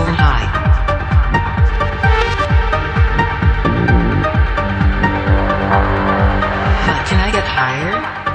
But can I get higher?